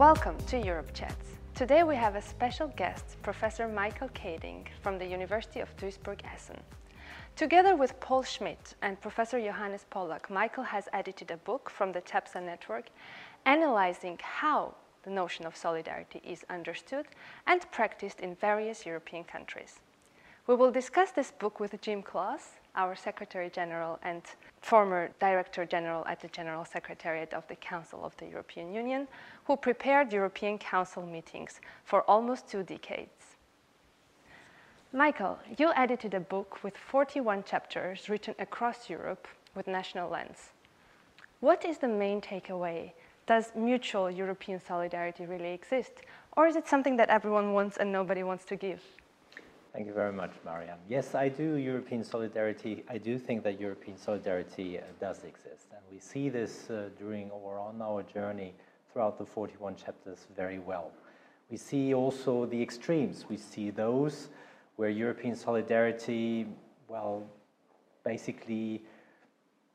Welcome to Europe Chats. Today we have a special guest, Professor Michael Kaeding from the University of Duisburg-Essen. Together with Paul Schmidt and Professor Johannes Pollak, Michael has edited a book from the TEPSA network analyzing how the notion of solidarity is understood and practiced in various European countries. We will discuss this book with Jim Cloos, our Secretary General and former Director General at the General Secretariat of the Council of the European Union, who prepared European Council meetings for almost two decades. Michael, you edited a book with 41 chapters written across Europe with national lens. What is the main takeaway? Does mutual European solidarity really exist? Or is it something that everyone wants and nobody wants to give? Thank you very much, Mariam. Yes, I do European solidarity. I do think that European solidarity uh, does exist. And we see this uh, during or on our journey throughout the 41 chapters very well. We see also the extremes. We see those where European solidarity, well, basically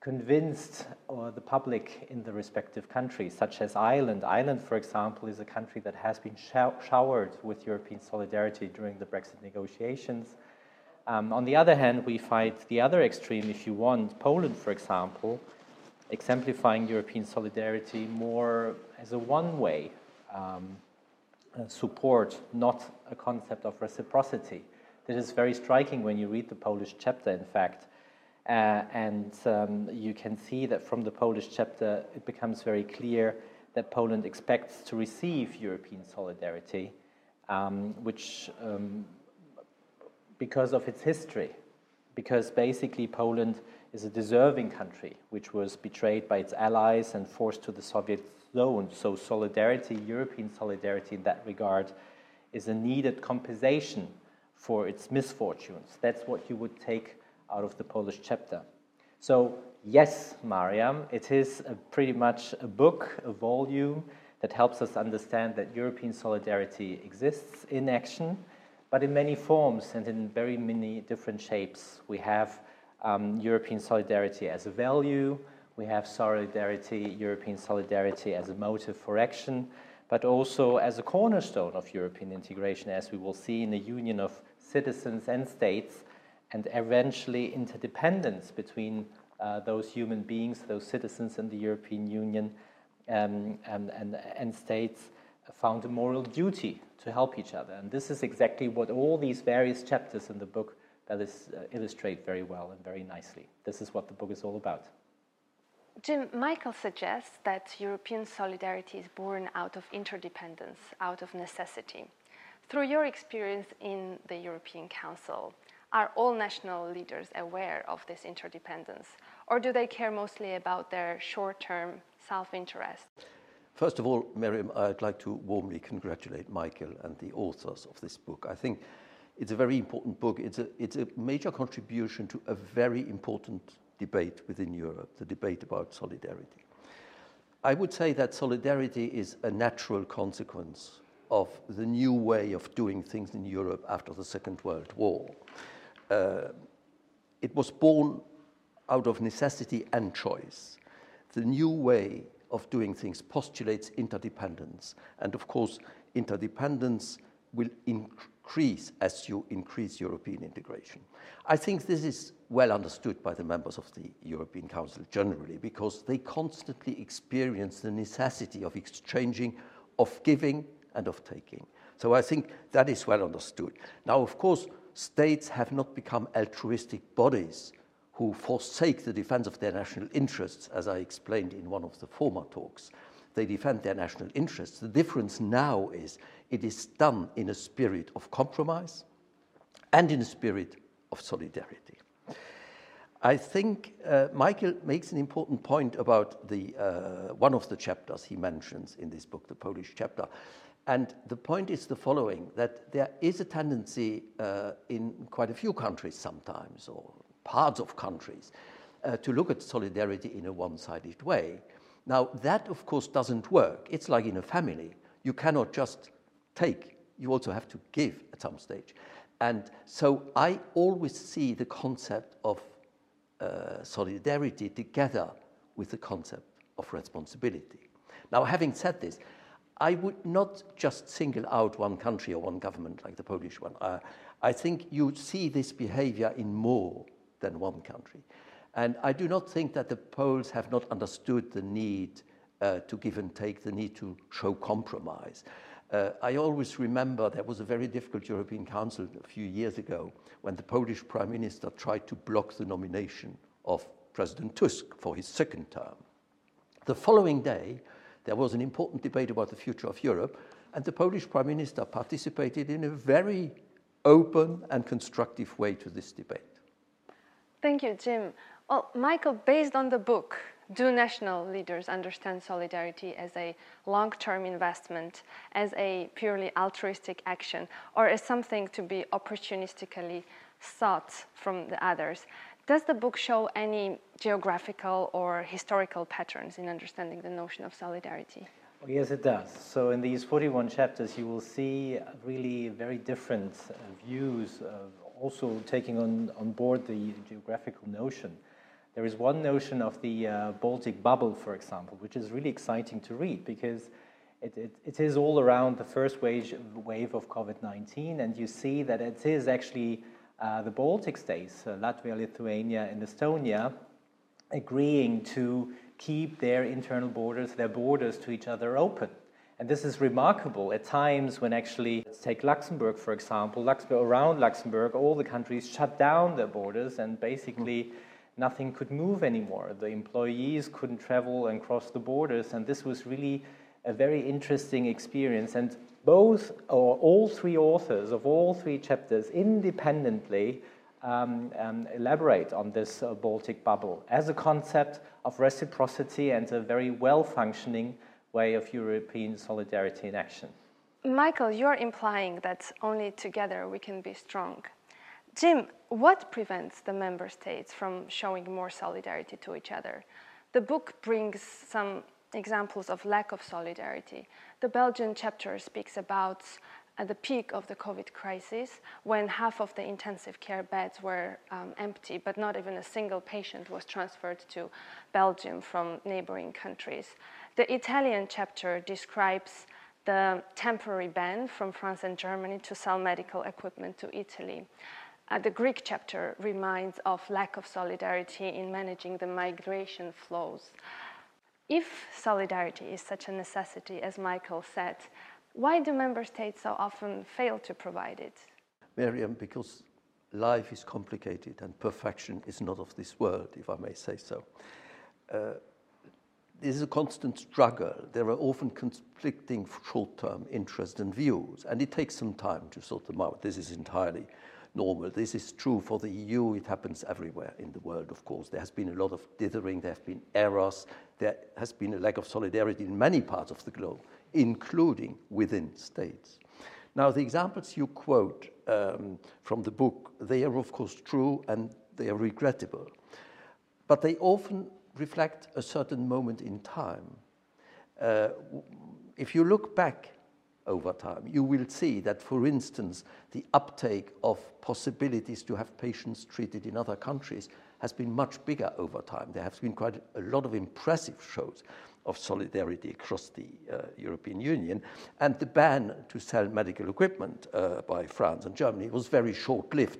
convinced uh, the public in the respective countries, such as Ireland. Ireland, for example, is a country that has been showered with European solidarity during the Brexit negotiations. Um, on the other hand, we fight the other extreme, if you want, Poland, for example, exemplifying European solidarity more as a one way um, uh, support, not a concept of reciprocity. This is very striking when you read the Polish chapter, in fact. Uh, and um, you can see that from the Polish chapter, it becomes very clear that Poland expects to receive European solidarity, um, which, um, because of its history, because basically Poland is a deserving country which was betrayed by its allies and forced to the Soviet zone. So, solidarity, European solidarity in that regard, is a needed compensation for its misfortunes. That's what you would take out of the Polish chapter. So, yes, Mariam, it is pretty much a book, a volume that helps us understand that European solidarity exists in action, but in many forms and in very many different shapes. We have um, European solidarity as a value, we have solidarity, European solidarity as a motive for action, but also as a cornerstone of European integration, as we will see in the union of citizens and states and eventually interdependence between uh, those human beings, those citizens in the European Union um, and, and, and states found a moral duty to help each other. And this is exactly what all these various chapters in the book that is, uh, illustrate very well and very nicely. This is what the book is all about. Jim, Michael suggests that European solidarity is born out of interdependence, out of necessity. Through your experience in the European Council, are all national leaders aware of this interdependence, or do they care mostly about their short term self interest? First of all, Miriam, I'd like to warmly congratulate Michael and the authors of this book. I think it's a very important book. It's a, it's a major contribution to a very important debate within Europe, the debate about solidarity. I would say that solidarity is a natural consequence of the new way of doing things in Europe after the Second World War. Uh, it was born out of necessity and choice. The new way of doing things postulates interdependence. And of course, interdependence will increase as you increase European integration. I think this is well understood by the members of the European Council generally because they constantly experience the necessity of exchanging, of giving, and of taking. So I think that is well understood. Now, of course, states have not become altruistic bodies who forsake the defense of their national interests, as I explained in one of the former talks. They defend their national interests. The difference now is it is done in a spirit of compromise and in a spirit of solidarity. I think uh, Michael makes an important point about the, uh, one of the chapters he mentions in this book, the Polish chapter, and the point is the following that there is a tendency uh, in quite a few countries sometimes, or parts of countries, uh, to look at solidarity in a one sided way. Now, that of course doesn't work. It's like in a family. You cannot just take, you also have to give at some stage. And so I always see the concept of uh, solidarity together with the concept of responsibility. Now, having said this, I would not just single out one country or one government like the Polish one. Uh, I think you see this behavior in more than one country. And I do not think that the Poles have not understood the need uh, to give and take, the need to show compromise. Uh, I always remember there was a very difficult European Council a few years ago when the Polish Prime Minister tried to block the nomination of President Tusk for his second term. The following day, there was an important debate about the future of Europe, and the Polish Prime Minister participated in a very open and constructive way to this debate. Thank you, Jim. Well, Michael, based on the book, do national leaders understand solidarity as a long term investment, as a purely altruistic action, or as something to be opportunistically sought from the others? Does the book show any geographical or historical patterns in understanding the notion of solidarity? Oh, yes, it does. So, in these 41 chapters, you will see really very different uh, views, also taking on, on board the geographical notion. There is one notion of the uh, Baltic bubble, for example, which is really exciting to read because it, it, it is all around the first wave, wave of COVID 19, and you see that it is actually uh, the Baltic states, uh, Latvia, Lithuania, and Estonia, agreeing to keep their internal borders, their borders to each other open. And this is remarkable at times when actually, let's take Luxembourg for example, Luxembourg, around Luxembourg, all the countries shut down their borders and basically nothing could move anymore. The employees couldn't travel and cross the borders, and this was really a very interesting experience. And both or all three authors of all three chapters independently um, um, elaborate on this uh, Baltic bubble as a concept of reciprocity and a very well functioning way of European solidarity in action. Michael, you're implying that only together we can be strong. Jim, what prevents the member states from showing more solidarity to each other? The book brings some examples of lack of solidarity. The Belgian chapter speaks about at the peak of the COVID crisis, when half of the intensive care beds were um, empty, but not even a single patient was transferred to Belgium from neighboring countries. The Italian chapter describes the temporary ban from France and Germany to sell medical equipment to Italy. Uh, the Greek chapter reminds of lack of solidarity in managing the migration flows. If solidarity is such a necessity, as Michael said, why do member states so often fail to provide it? Miriam, because life is complicated and perfection is not of this world, if I may say so. Uh, this is a constant struggle. There are often conflicting short term interests and views, and it takes some time to sort them out. This is entirely normal. This is true for the EU. It happens everywhere in the world, of course. There has been a lot of dithering, there have been errors, there has been a lack of solidarity in many parts of the globe, including within states. Now, the examples you quote um, from the book, they are, of course, true and they are regrettable. But they often reflect a certain moment in time. Uh, if you look back over time. You will see that, for instance, the uptake of possibilities to have patients treated in other countries has been much bigger over time. There have been quite a lot of impressive shows of solidarity across the uh, European Union. And the ban to sell medical equipment uh, by France and Germany was very short lived.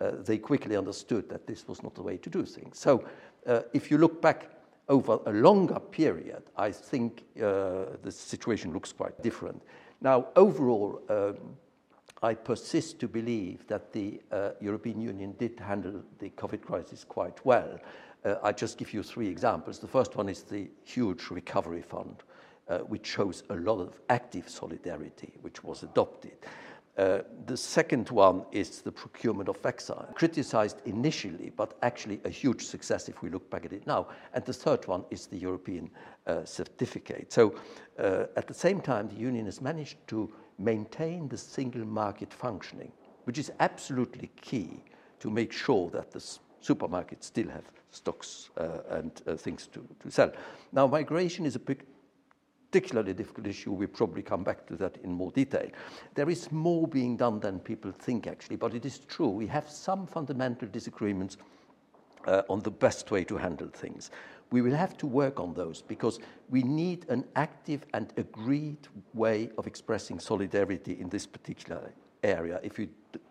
Uh, they quickly understood that this was not the way to do things. So, uh, if you look back over a longer period, I think uh, the situation looks quite different. Now, overall, um, I persist to believe that the uh, European Union did handle the COVID crisis quite well. Uh, I just give you three examples. The first one is the huge recovery fund, uh, which shows a lot of active solidarity, which was adopted. Uh, the second one is the procurement of vaccine, criticized initially, but actually a huge success if we look back at it now. And the third one is the European uh, certificate. So, uh, at the same time, the Union has managed to maintain the single market functioning, which is absolutely key to make sure that the supermarkets still have stocks uh, and uh, things to, to sell. Now, migration is a big particularly difficult issue. We probably come back to that in more detail. There is more being done than people think, actually, but it is true. We have some fundamental disagreements uh, on the best way to handle things. We will have to work on those because we need an active and agreed way of expressing solidarity in this particular area if we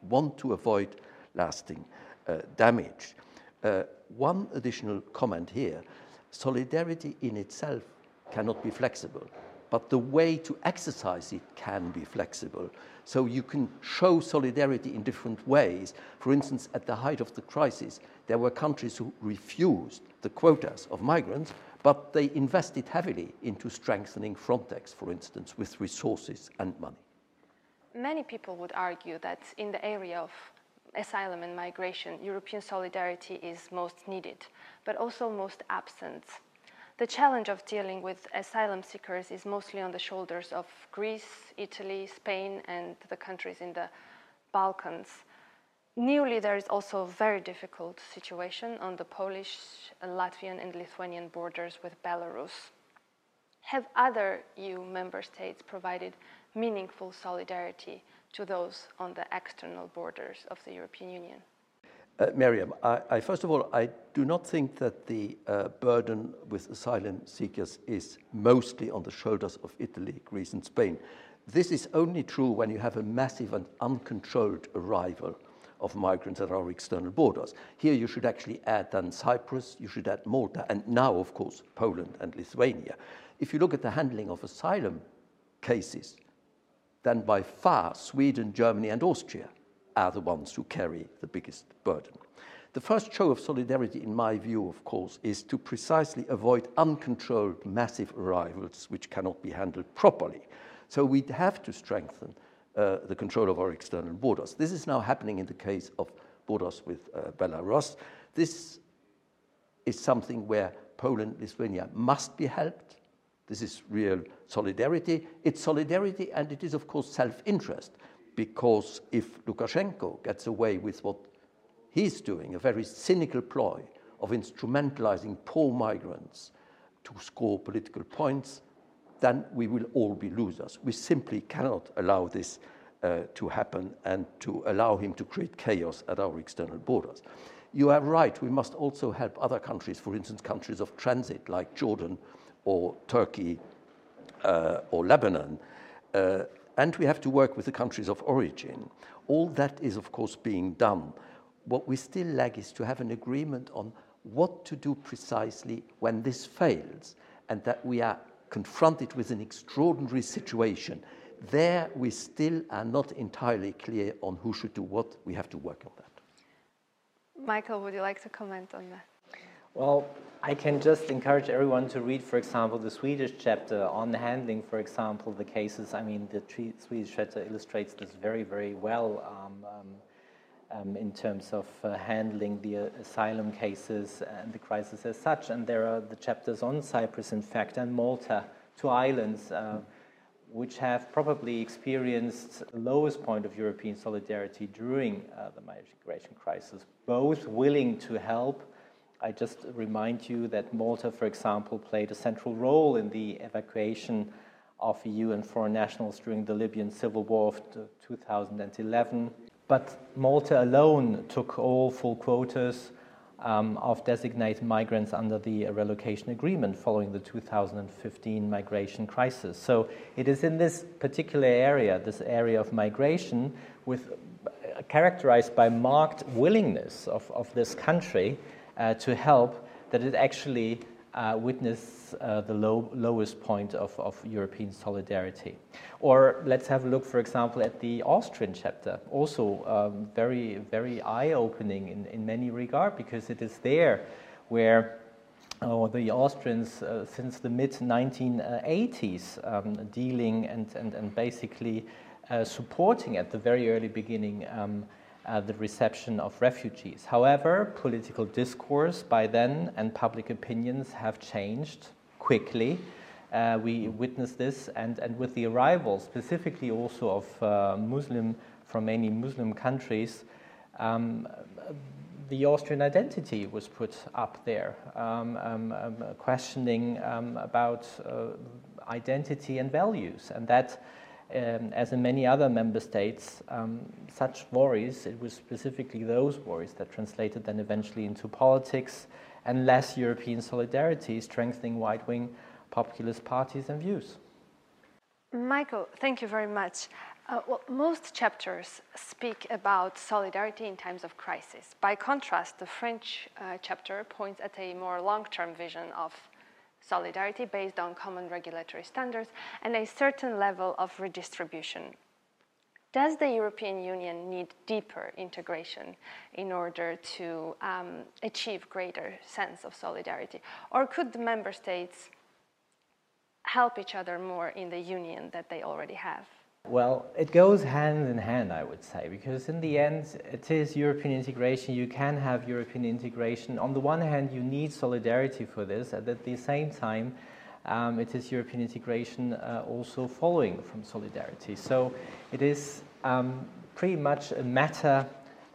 want to avoid lasting uh, damage. Uh, one additional comment here solidarity in itself cannot be flexible, but the way to exercise it can be flexible. So you can show solidarity in different ways. For instance, at the height of the crisis, there were countries who refused the quotas of migrants, but they invested heavily into strengthening Frontex, for instance, with resources and money. Many people would argue that in the area of asylum and migration, European solidarity is most needed, but also most absent. The challenge of dealing with asylum seekers is mostly on the shoulders of Greece, Italy, Spain, and the countries in the Balkans. Newly, there is also a very difficult situation on the Polish, Latvian, and Lithuanian borders with Belarus. Have other EU member states provided meaningful solidarity to those on the external borders of the European Union? Uh, Miriam, I, I, first of all, I do not think that the uh, burden with asylum seekers is mostly on the shoulders of Italy, Greece, and Spain. This is only true when you have a massive and uncontrolled arrival of migrants at our external borders. Here you should actually add then Cyprus, you should add Malta, and now, of course, Poland and Lithuania. If you look at the handling of asylum cases, then by far Sweden, Germany, and Austria are the ones who carry the biggest burden. The first show of solidarity, in my view, of course, is to precisely avoid uncontrolled massive arrivals which cannot be handled properly. So we have to strengthen uh, the control of our external borders. This is now happening in the case of borders with uh, Belarus. This is something where Poland, Lithuania must be helped. This is real solidarity. It's solidarity and it is, of course, self interest because if Lukashenko gets away with what he's doing, a very cynical ploy of instrumentalizing poor migrants to score political points, then we will all be losers. We simply cannot allow this uh, to happen and to allow him to create chaos at our external borders. You are right, we must also help other countries, for instance, countries of transit like Jordan or Turkey uh, or Lebanon. Uh, and we have to work with the countries of origin. All that is, of course, being done. What we still lack is to have an agreement on what to do precisely when this fails, and that we are confronted with an extraordinary situation. There, we still are not entirely clear on who should do what. We have to work on that. Michael, would you like to comment on that? Well, I can just encourage everyone to read, for example, the Swedish chapter on handling, for example, the cases. I mean, the Swedish chapter illustrates this very, very well um, um, um, in terms of uh, handling the uh, asylum cases and the crisis as such. And there are the chapters on Cyprus, in fact, and Malta, two islands. Uh, which have probably experienced the lowest point of European solidarity during uh, the migration crisis, both willing to help I just remind you that Malta, for example, played a central role in the evacuation of EU and foreign nationals during the Libyan civil war of 2011. But Malta alone took all full quotas um, of designated migrants under the relocation agreement following the 2015 migration crisis. So it is in this particular area, this area of migration, with uh, characterized by marked willingness of, of this country to help that it actually uh, uh, the low, lowest point of, of European solidarity. Or let's have a look, for example, at the Austrian chapter. Also um, very, very eye-opening in, in many regard because it is there where uh, the Austrians, uh, since the mid 1980s, um, dealing and, and, and basically uh, supporting at the very early beginning um, uh, the reception of refugees. However, political discourse by then and public opinions have changed quickly. Uh, we witnessed this, and, and with the arrival, specifically also of uh, Muslim from many Muslim countries, um, the Austrian identity was put up there, um, um, um questioning um, about uh, identity and values, and that um, as in many other member states, um, such worries, it was specifically those worries that translated then eventually into politics and less European solidarity, strengthening right wing populist parties and views. Michael, thank you very much. Uh, well, most chapters speak about solidarity in times of crisis. By contrast, the French uh, chapter points at a more long term vision of solidarity based on common regulatory standards and a certain level of redistribution. Does the European Union need deeper integration in order to um, achieve greater sense of solidarity? Or could the member states help each other more in the union that they already have? Well, it goes hand in hand, I would say, because in the end, it is European integration. You can have European integration. On the one hand, you need solidarity for this, and at the same time, um, it is European integration uh, also following from solidarity. So it is um, pretty much a matter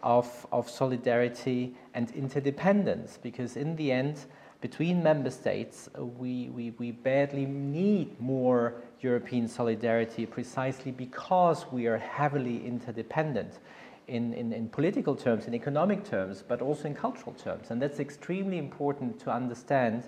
of, of solidarity and interdependence, because in the end, between member states, uh, we, we, we badly need more European solidarity precisely because we are heavily interdependent in, in, in, political terms, in economic terms, but also in cultural terms. And that's extremely important to understand.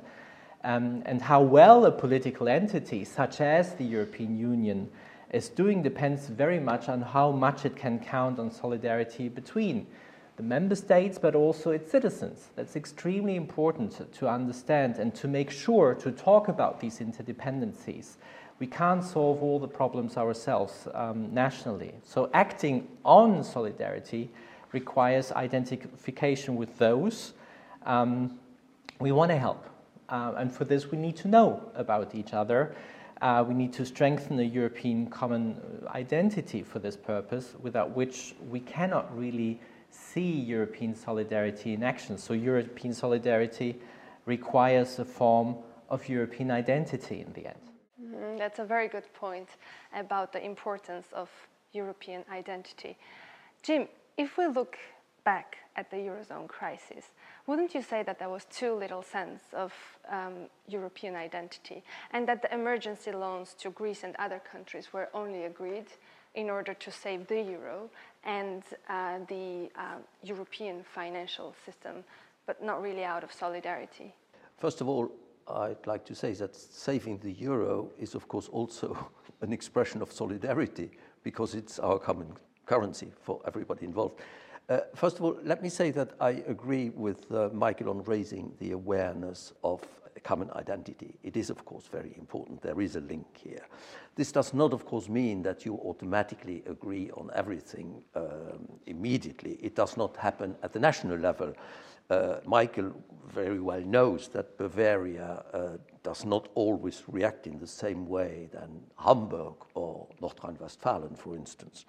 Um, and how well a political entity, such as the European Union, is doing depends very much on how much it can count on solidarity between the member states, but also its citizens. That's extremely important to understand and to make sure to talk about these interdependencies. We can't solve all the problems ourselves um, nationally. So, acting on solidarity requires identification with those um, we want to help. Uh, and for this, we need to know about each other. Uh, we need to strengthen the European common identity for this purpose, without which we cannot really see European solidarity in action. So, European solidarity requires a form of European identity in the end. Mm, that's a very good point about the importance of European identity. Jim, if we look back at the Eurozone crisis, wouldn't you say that there was too little sense of um, European identity and that the emergency loans to Greece and other countries were only agreed in order to save the euro and uh, the uh, European financial system, but not really out of solidarity? First of all, I'd like to say that saving the euro is, of course, also an expression of solidarity because it's our common currency for everybody involved. Uh, first of all, let me say that I agree with uh, Michael on raising the awareness of common identity. It is, of course, very important. There is a link here. This does not, of course, mean that you automatically agree on everything um, immediately. It does not happen at the national level. Uh, Michael very well knows that Bavaria uh, does not always react in the same way than Hamburg or North Rhine-Westphalia, for instance.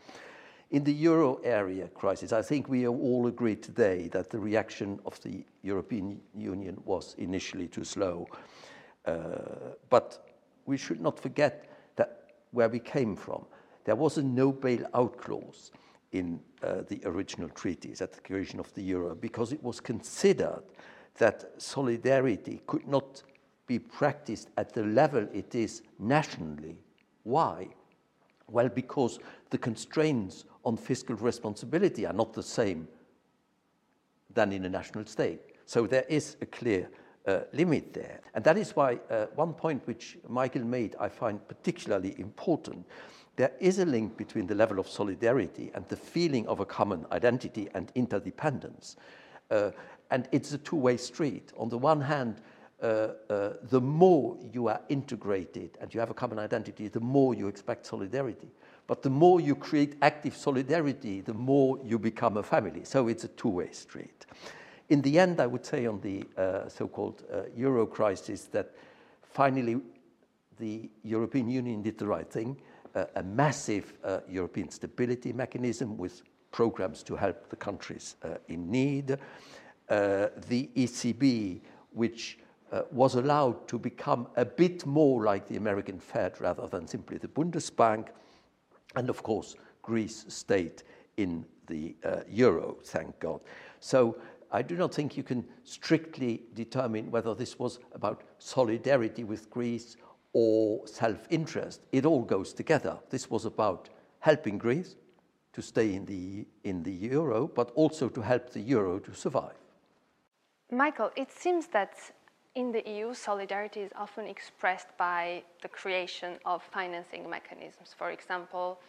In the euro area crisis, I think we all agree today that the reaction of the European Union was initially too slow. Uh, but we should not forget that where we came from, there was a no bailout clause in uh, the original treaties at the creation of the euro because it was considered that solidarity could not be practiced at the level it is nationally. Why? Well, because the constraints on fiscal responsibility are not the same than in a national state. So there is a clear uh, limit there. And that is why uh, one point which Michael made I find particularly important. There is a link between the level of solidarity and the feeling of a common identity and interdependence. Uh, and it's a two way street. On the one hand, the more you are integrated and you have a common identity, the more you expect solidarity. But the more you create active solidarity, the more you become a family. So it's a two way street. In the end, I would say on the uh, so called uh, euro crisis that finally the European Union did the right thing uh, a massive uh, European stability mechanism with programs to help the countries uh, in need. Uh, the ECB, which was allowed to become a bit more like the American Fed rather than simply the Bundesbank and of course, Greece stayed in the uh, euro, thank God. So I do not think you can strictly determine whether this was about solidarity with Greece or self interest. It all goes together. This was about helping Greece to stay in the, in the euro, but also to help the euro to survive. Michael, it seems that in the EU, solidarity is often expressed by the creation of financing mechanisms. For example,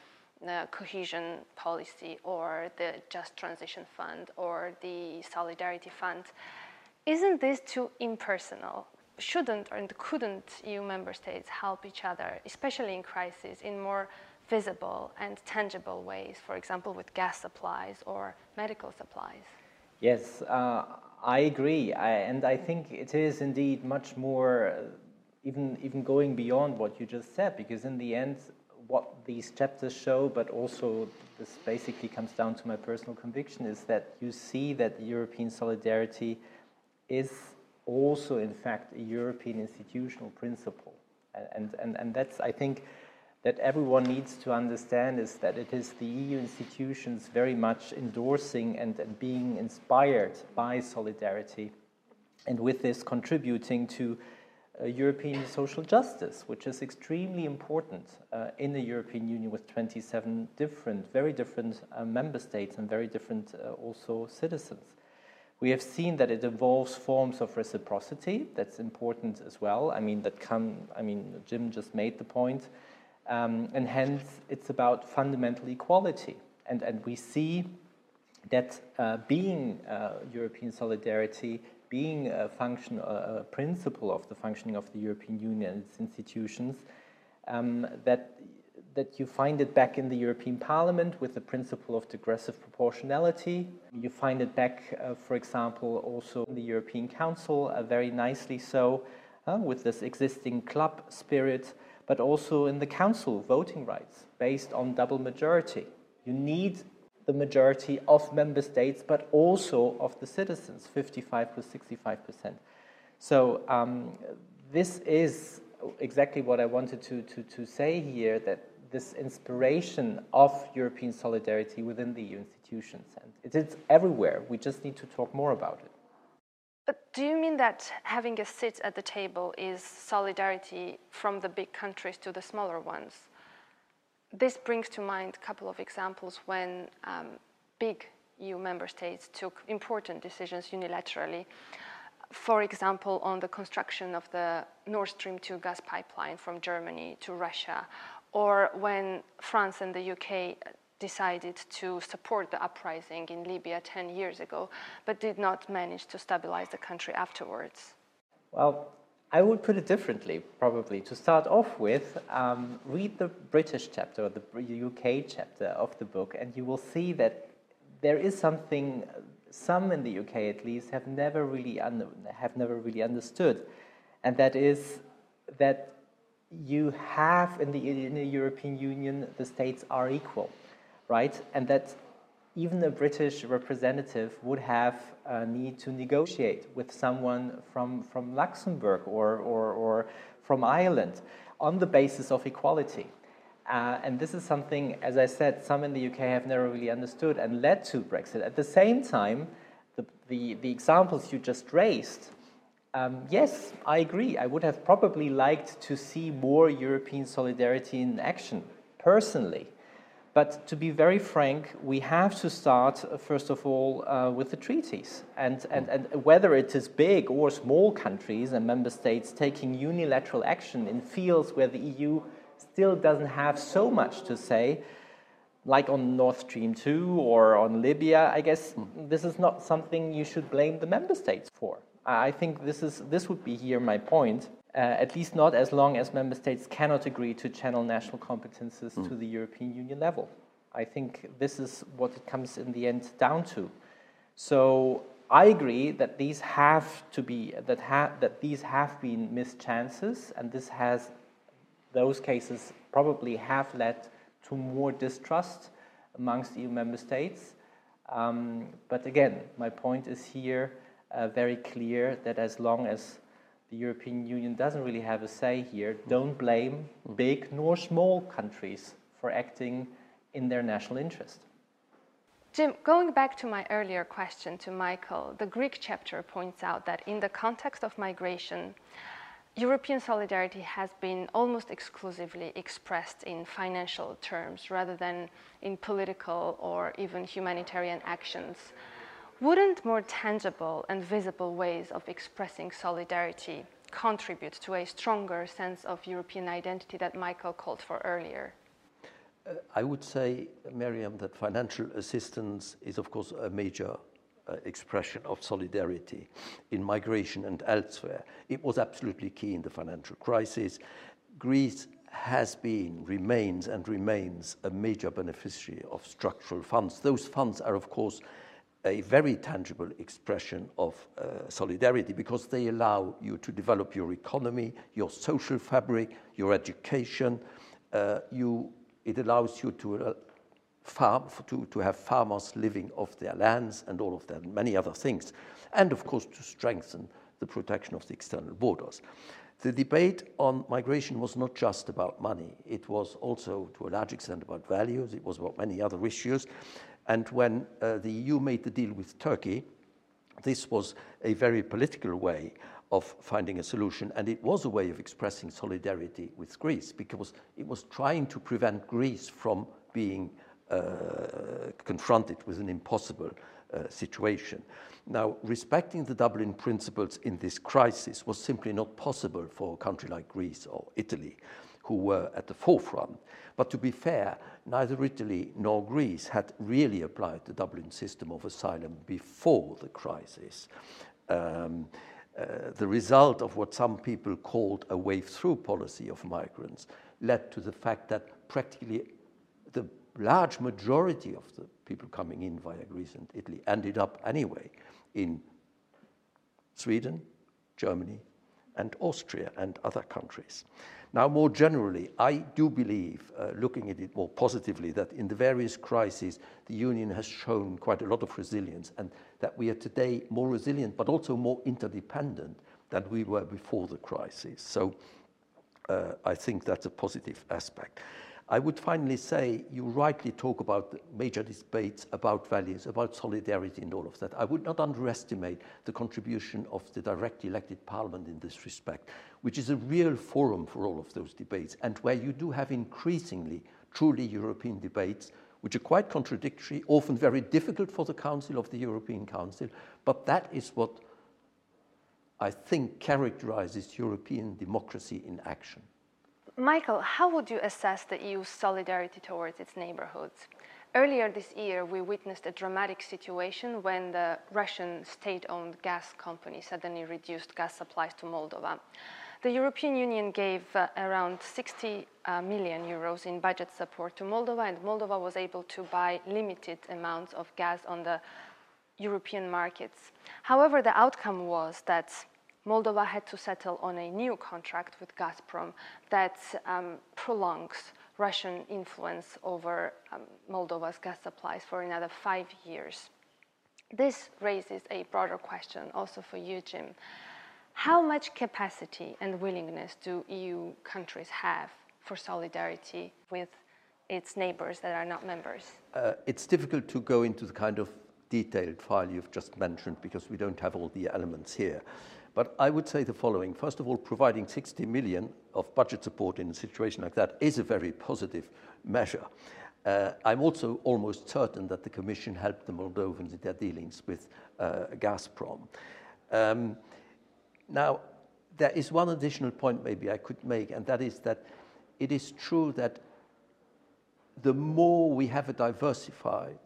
the cohesion policy or the Just Transition Fund or the Solidarity Fund. Isn't this too impersonal? Shouldn't and couldn't EU member states help each other, especially in crisis, in more visible and tangible ways, for example, with gas supplies or medical supplies? Yes, uh, I agree. I, and I think it is indeed much more, uh, even, even going beyond what you just said, because in the end, what these chapters show, but also this basically comes down to my personal conviction, is that you see that European solidarity is also, in fact, a European institutional principle. And, and, and that's, I think, that everyone needs to understand is that it is the EU institutions very much endorsing and, and being inspired by solidarity, and with this contributing to uh, European social justice, which is extremely important uh, in the European Union with 27 different, very different uh, member states and very different uh, also citizens. We have seen that it involves forms of reciprocity. That's important as well. I mean, that come. I mean, Jim just made the point um, and hence, it's about fundamental equality. And, and we see that uh, being uh, European solidarity, being a function, a principle of the functioning of the European Union and its institutions, um, that that you find it back in the European Parliament with the principle of degressive proportionality. You find it back, uh, for example, also in the European Council, uh, very nicely so, uh, with this existing club spirit but also in the council voting rights based on double majority. You need the majority of member states, but also of the citizens, 55 plus 65%. So um, this is exactly what I wanted to, to, to say here, that this inspiration of European solidarity within the EU institutions. And it is everywhere. We just need to talk more about it. But do you mean that having a seat at the table is solidarity from the big countries to the smaller ones? This brings to mind a couple of examples when um, big EU member states took important decisions unilaterally. For example, on the construction of the Nord Stream 2 gas pipeline from Germany to Russia, or when France and the UK decided to support the uprising in Libya 10 years ago, but did not manage to stabilize the country afterwards? Well, I would put it differently, probably. To start off with, um, read the British chapter or the UK chapter of the book, and you will see that there is something some in the UK at least have never really have never really understood, and that is that you have in the, in the European Union the states are equal right? And that even a British representative would have a need to negotiate with someone from, from Luxembourg or, or, or from Ireland on the basis of equality. Uh, and this is something, as I said, some in the UK have never really understood and led to Brexit. At the same time, the, the, the examples you just raised, um, yes, I agree. I would have probably liked to see more European solidarity in action, personally. But to be very frank, we have to start, uh, first of all, uh, with the treaties. And, and, and whether it is big or small countries and member states taking unilateral action in fields where the EU still doesn't have so much to say, like on Nord Stream 2 or on Libya, I guess mm. this is not something you should blame the member states for. I think this, is, this would be here my point uh, at least not as long as member states cannot agree to channel national competences mm. to the European Union level. I think this is what it comes in the end down to. So I agree that these have to be that ha- that these have been missed chances, and this has those cases probably have led to more distrust amongst EU member states. Um, but again, my point is here uh, very clear that as long as the European Union doesn't really have a say here. Don't blame big nor small countries for acting in their national interest. Jim, going back to my earlier question to Michael, the Greek chapter points out that in the context of migration, European solidarity has been almost exclusively expressed in financial terms rather than in political or even humanitarian actions. Wouldn't more tangible and visible ways of expressing solidarity contribute to a stronger sense of European identity that Michael called for earlier? Uh, I would say, Miriam, that financial assistance is, of course, a major uh, expression of solidarity in migration and elsewhere. It was absolutely key in the financial crisis. Greece has been, remains, and remains a major beneficiary of structural funds. Those funds are, of course, a very tangible expression of uh, solidarity because they allow you to develop your economy, your social fabric, your education. Uh, you, it allows you to uh, farm, to, to have farmers living off their lands and all of that, many other things. And of course, to strengthen the protection of the external borders. The debate on migration was not just about money, it was also, to a large extent, about values, it was about many other issues. And when uh, the EU made the deal with Turkey, this was a very political way of finding a solution, and it was a way of expressing solidarity with Greece because it was trying to prevent Greece from being uh, confronted with an impossible uh, situation. Now, respecting the Dublin principles in this crisis was simply not possible for a country like Greece or Italy, who were at the forefront. But to be fair, neither Italy nor Greece had really applied the Dublin system of asylum before the crisis. Um, uh, the result of what some people called a wave through policy of migrants led to the fact that practically the large majority of the people coming in via Greece and Italy ended up anyway in Sweden, Germany, and Austria and other countries. Now, more generally, I do believe, uh, looking at it more positively, that in the various crises, the Union has shown quite a lot of resilience and that we are today more resilient but also more interdependent than we were before the crisis. So uh, I think that's a positive aspect. I would finally say you rightly talk about major debates about values, about solidarity, and all of that. I would not underestimate the contribution of the directly elected parliament in this respect, which is a real forum for all of those debates, and where you do have increasingly truly European debates, which are quite contradictory, often very difficult for the Council of the European Council, but that is what I think characterizes European democracy in action. Michael, how would you assess the EU's solidarity towards its neighborhoods? Earlier this year, we witnessed a dramatic situation when the Russian state owned gas company suddenly reduced gas supplies to Moldova. The European Union gave uh, around 60 uh, million euros in budget support to Moldova, and Moldova was able to buy limited amounts of gas on the European markets. However, the outcome was that Moldova had to settle on a new contract with Gazprom that um, prolongs Russian influence over um, Moldova's gas supplies for another five years. This raises a broader question also for you, Jim. How much capacity and willingness do EU countries have for solidarity with its neighbors that are not members? Uh, it's difficult to go into the kind of detailed file you've just mentioned because we don't have all the elements here. But I would say the following. First of all, providing 60 million of budget support in a situation like that is a very positive measure. Uh, I'm also almost certain that the Commission helped the Moldovans in their dealings with uh, Gazprom. Um, now, there is one additional point maybe I could make, and that is that it is true that the more we have a diversified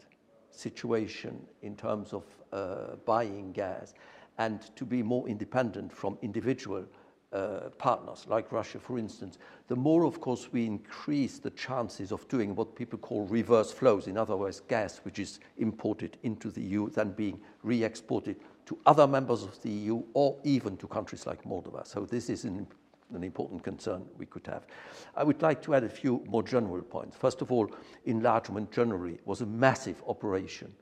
situation in terms of uh, buying gas, and to be more independent from individual uh, partners, like Russia, for instance, the more, of course, we increase the chances of doing what people call reverse flows, in other words, gas which is imported into the EU, then being re exported to other members of the EU or even to countries like Moldova. So, this is an, an important concern we could have. I would like to add a few more general points. First of all, enlargement generally was a massive operation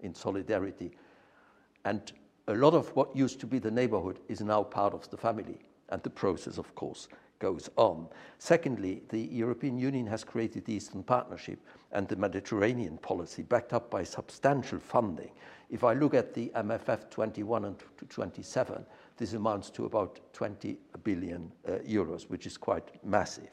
in solidarity. And a lot of what used to be the neighborhood is now part of the family, and the process, of course, goes on. Secondly, the European Union has created the Eastern Partnership and the Mediterranean policy, backed up by substantial funding. If I look at the MFF 21 and 27, this amounts to about 20 billion uh, euros, which is quite massive.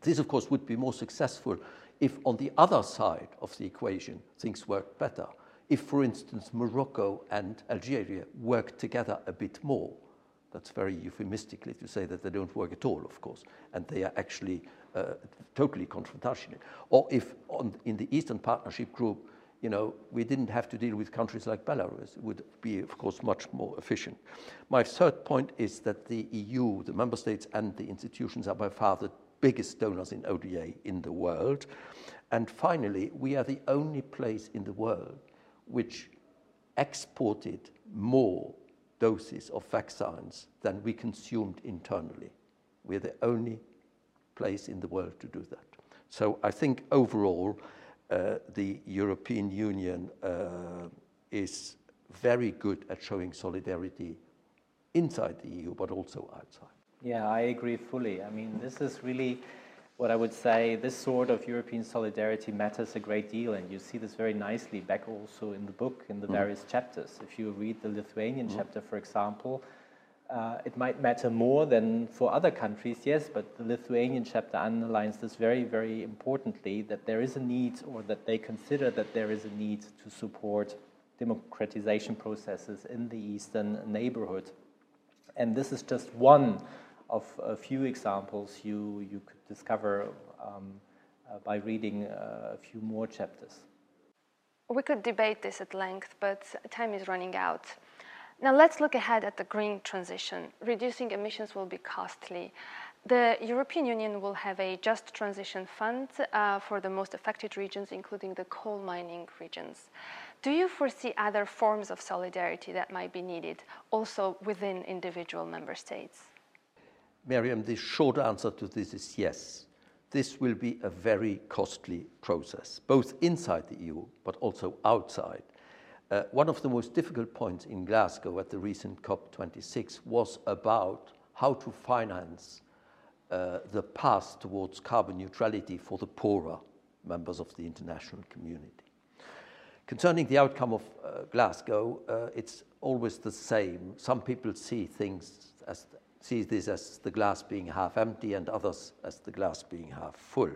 This, of course, would be more successful if, on the other side of the equation, things worked better. If, for instance, Morocco and Algeria work together a bit more, that's very euphemistically to say that they don't work at all, of course, and they are actually uh, totally confrontational. Or if on, in the Eastern Partnership Group, you know, we didn't have to deal with countries like Belarus. It would be, of course, much more efficient. My third point is that the EU, the member states, and the institutions are by far the biggest donors in ODA in the world. And finally, we are the only place in the world which exported more doses of vaccines than we consumed internally. We're the only place in the world to do that. So I think overall, uh, the European Union uh, is very good at showing solidarity inside the EU, but also outside. Yeah, I agree fully. I mean, this is really what I would say this sort of European solidarity matters a great deal, and you see this very nicely back also in the book in the mm. various chapters. If you read the Lithuanian mm. chapter, for example, uh, it might matter more than for other countries, yes, but the Lithuanian chapter underlines this very, very importantly that there is a need, or that they consider that there is a need to support democratization processes in the eastern neighborhood. And this is just one of a few examples you, you could discover um, uh, by reading uh, a few more chapters. We could debate this at length, but time is running out. Now let's look ahead at the green transition. Reducing emissions will be costly. The European Union will have a just transition fund uh, for the most affected regions, including the coal mining regions. Do you foresee other forms of solidarity that might be needed also within individual member states? Miriam, the short answer to this is yes. This will be a very costly process, both inside the EU but also outside. Uh, one of the most difficult points in Glasgow at the recent COP26 was about how to finance uh, the path towards carbon neutrality for the poorer members of the international community. Concerning the outcome of uh, Glasgow, uh, it's always the same. Some people see things as see this as the glass being half empty and others as the glass being half full.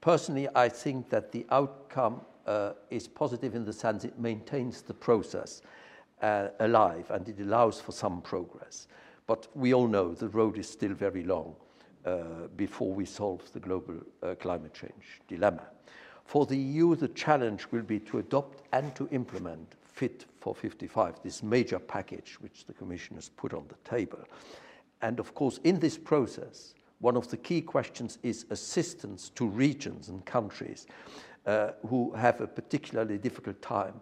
Personally, I think that the outcome uh, is positive in the sense it maintains the process uh, alive and it allows for some progress. But we all know the road is still very long uh, before we solve the global uh, climate change dilemma. For the EU, the challenge will be to adopt and to implement Fit for 55, this major package which the Commission has put on the table. And of course, in this process, one of the key questions is assistance to regions and countries uh, who have a particularly difficult time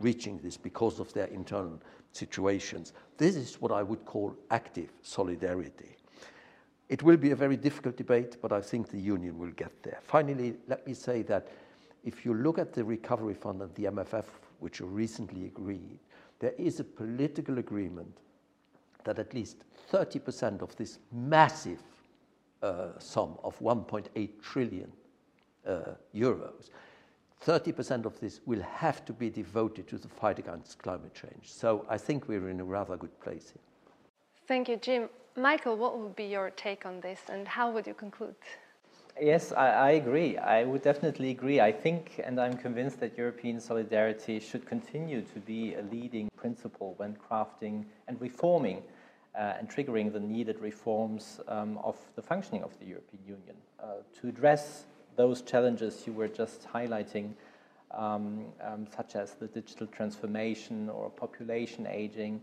reaching this because of their internal situations. This is what I would call active solidarity. It will be a very difficult debate, but I think the Union will get there. Finally, let me say that if you look at the Recovery Fund and the MFF, which are recently agreed, there is a political agreement that at least 30% of this massive uh, sum of 1.8 trillion uh, euros, 30% of this will have to be devoted to the fight against climate change. So I think we're in a rather good place here. Thank you, Jim. Michael, what would be your take on this and how would you conclude? Yes, I, I, agree. I would definitely agree. I think and I'm convinced that European solidarity should continue to be a leading principle when crafting and reforming uh, and triggering the needed reforms um, of the functioning of the European Union uh, to address those challenges you were just highlighting, um, um, such as the digital transformation or population aging,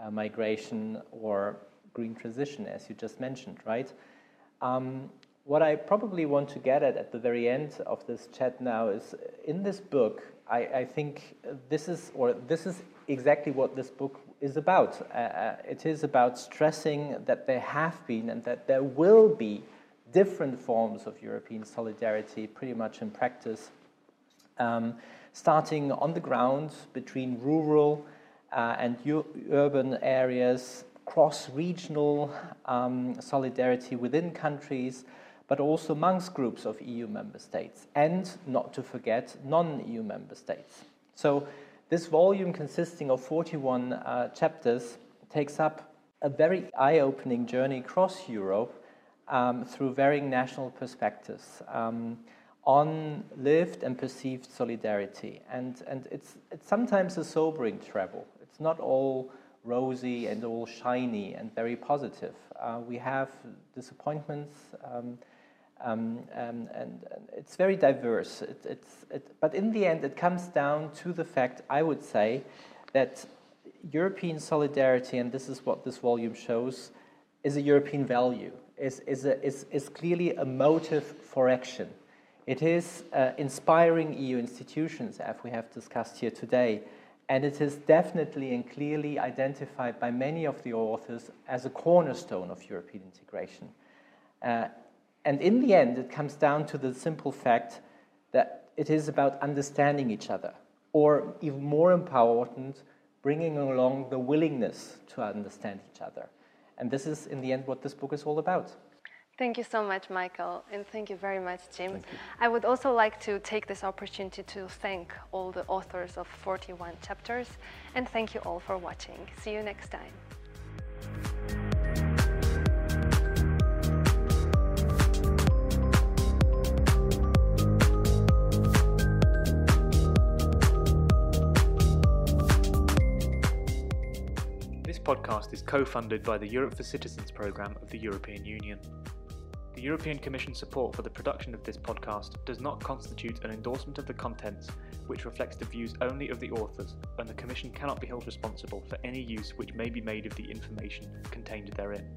uh, migration, or green transition, as you just mentioned, right? Um, what I probably want to get at at the very end of this chat now is in this book, I, I think this is, or this is exactly what this book is about. Uh, uh, it is about stressing that there have been and that there will be different forms of European solidarity pretty much in practice, um, starting on the ground between rural uh, and urban areas, cross regional um, solidarity within countries, but also amongst groups of EU member states, and not to forget non EU member states. So this volume, consisting of 41 uh, chapters, takes up a very eye opening journey across Europe um, through varying national perspectives um, on lived and perceived solidarity. And, and it's, it's sometimes a sobering travel. It's not all rosy and all shiny and very positive. Uh, we have disappointments. Um, um, and, and, it's very diverse. It, it's, it, but in the end, it comes down to the fact, I would say, that European solidarity, and this is what this volume shows, is a European value, is, is, a, is, is clearly a motive for action. It is uh, inspiring EU institutions, as we have discussed here today, and it is definitely and clearly identified by many of the authors as a cornerstone of European integration. Uh, and in the end, it comes down to the simple fact that it is about understanding each other, or even more important, bringing along the willingness to understand each other. And this is, in the end, what this book is all about. Thank you so much, Michael, and thank you very much, Jim. I would also like to take this opportunity to thank all the authors of 41 chapters, and thank you all for watching. See you next time. podcast is co funded by the Europe for Citizens programme of the European Union. The European Commission's support for the production of this podcast does not constitute an endorsement of the contents, which reflects the views only of the authors, and the Commission cannot be held responsible for any use which may be made of the information contained therein.